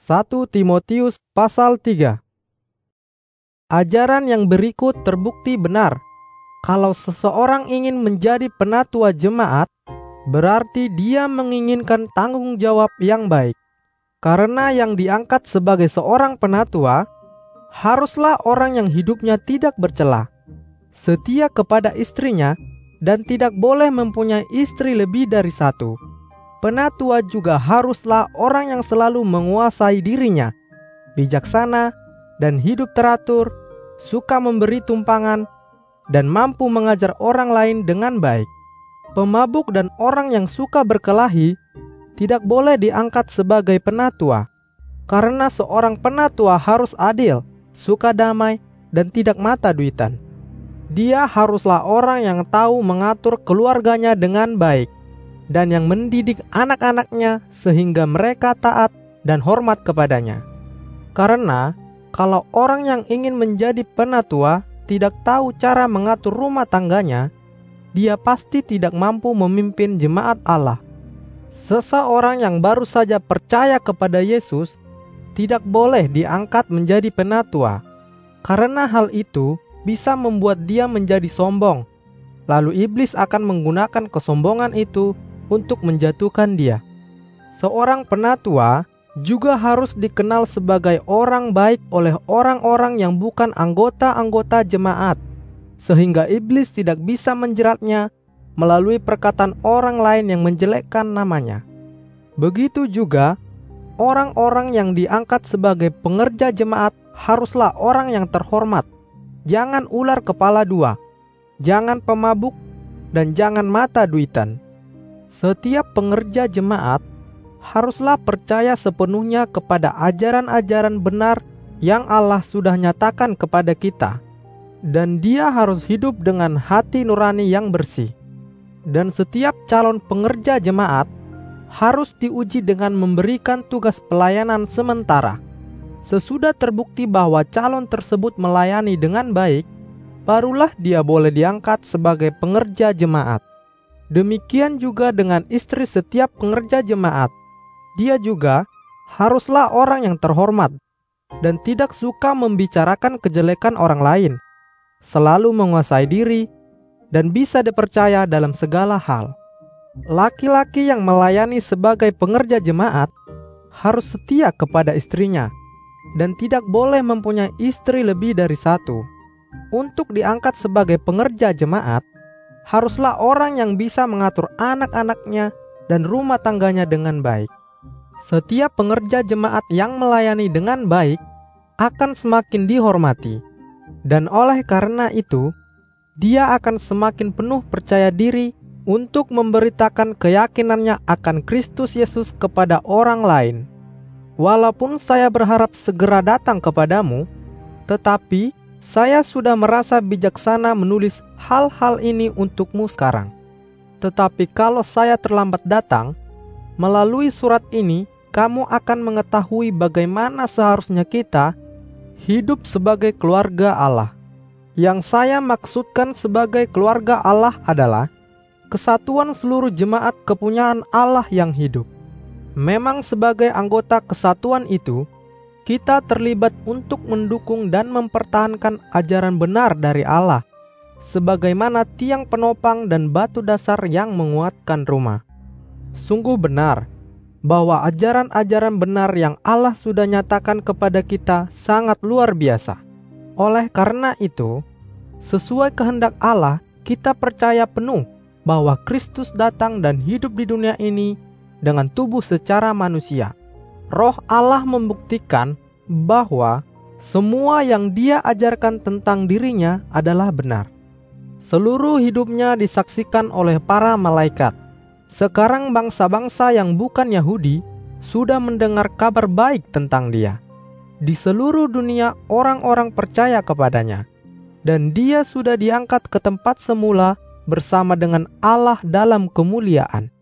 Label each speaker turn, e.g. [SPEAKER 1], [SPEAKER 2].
[SPEAKER 1] 1 Timotius pasal 3 Ajaran yang berikut terbukti benar. Kalau seseorang ingin menjadi penatua jemaat, berarti dia menginginkan tanggung jawab yang baik. Karena yang diangkat sebagai seorang penatua haruslah orang yang hidupnya tidak bercela, setia kepada istrinya, dan tidak boleh mempunyai istri lebih dari satu. Penatua juga haruslah orang yang selalu menguasai dirinya, bijaksana, dan hidup teratur, suka memberi tumpangan, dan mampu mengajar orang lain dengan baik. Pemabuk dan orang yang suka berkelahi tidak boleh diangkat sebagai penatua, karena seorang penatua harus adil, suka damai, dan tidak mata duitan. Dia haruslah orang yang tahu mengatur keluarganya dengan baik, dan yang mendidik anak-anaknya sehingga mereka taat dan hormat kepadanya. Karena kalau orang yang ingin menjadi penatua tidak tahu cara mengatur rumah tangganya, dia pasti tidak mampu memimpin jemaat Allah. Seseorang yang baru saja percaya kepada Yesus tidak boleh diangkat menjadi penatua, karena hal itu bisa membuat dia menjadi sombong. Lalu iblis akan menggunakan kesombongan itu untuk menjatuhkan dia. Seorang penatua juga harus dikenal sebagai orang baik oleh orang-orang yang bukan anggota-anggota jemaat, sehingga iblis tidak bisa menjeratnya melalui perkataan orang lain yang menjelekkan namanya. Begitu juga, orang-orang yang diangkat sebagai pengerja jemaat haruslah orang yang terhormat. Jangan ular kepala dua, jangan pemabuk, dan jangan mata duitan. Setiap pengerja jemaat haruslah percaya sepenuhnya kepada ajaran-ajaran benar yang Allah sudah nyatakan kepada kita, dan dia harus hidup dengan hati nurani yang bersih dan setiap calon pengerja jemaat harus diuji dengan memberikan tugas pelayanan sementara. Sesudah terbukti bahwa calon tersebut melayani dengan baik, barulah dia boleh diangkat sebagai pengerja jemaat. Demikian juga dengan istri setiap pengerja jemaat. Dia juga haruslah orang yang terhormat dan tidak suka membicarakan kejelekan orang lain, selalu menguasai diri, dan bisa dipercaya dalam segala hal. Laki-laki yang melayani sebagai pengerja jemaat harus setia kepada istrinya dan tidak boleh mempunyai istri lebih dari satu. Untuk diangkat sebagai pengerja jemaat, haruslah orang yang bisa mengatur anak-anaknya dan rumah tangganya dengan baik. Setiap pengerja jemaat yang melayani dengan baik akan semakin dihormati, dan oleh karena itu, dia akan semakin penuh percaya diri untuk memberitakan keyakinannya akan Kristus Yesus kepada orang lain. Walaupun saya berharap segera datang kepadamu, tetapi saya sudah merasa bijaksana menulis hal-hal ini untukmu sekarang. Tetapi kalau saya terlambat datang, melalui surat ini kamu akan mengetahui bagaimana seharusnya kita hidup sebagai keluarga Allah. Yang saya maksudkan sebagai keluarga Allah adalah kesatuan seluruh jemaat kepunyaan Allah yang hidup. Memang sebagai anggota kesatuan itu, kita terlibat untuk mendukung dan mempertahankan ajaran benar dari Allah, sebagaimana tiang penopang dan batu dasar yang menguatkan rumah. Sungguh benar bahwa ajaran-ajaran benar yang Allah sudah nyatakan kepada kita sangat luar biasa. Oleh karena itu, Sesuai kehendak Allah, kita percaya penuh bahwa Kristus datang dan hidup di dunia ini dengan tubuh secara manusia. Roh Allah membuktikan bahwa semua yang Dia ajarkan tentang dirinya adalah benar. Seluruh hidupnya disaksikan oleh para malaikat. Sekarang bangsa-bangsa yang bukan Yahudi sudah mendengar kabar baik tentang Dia. Di seluruh dunia, orang-orang percaya kepadanya dan dia sudah diangkat ke tempat semula bersama dengan Allah dalam kemuliaan.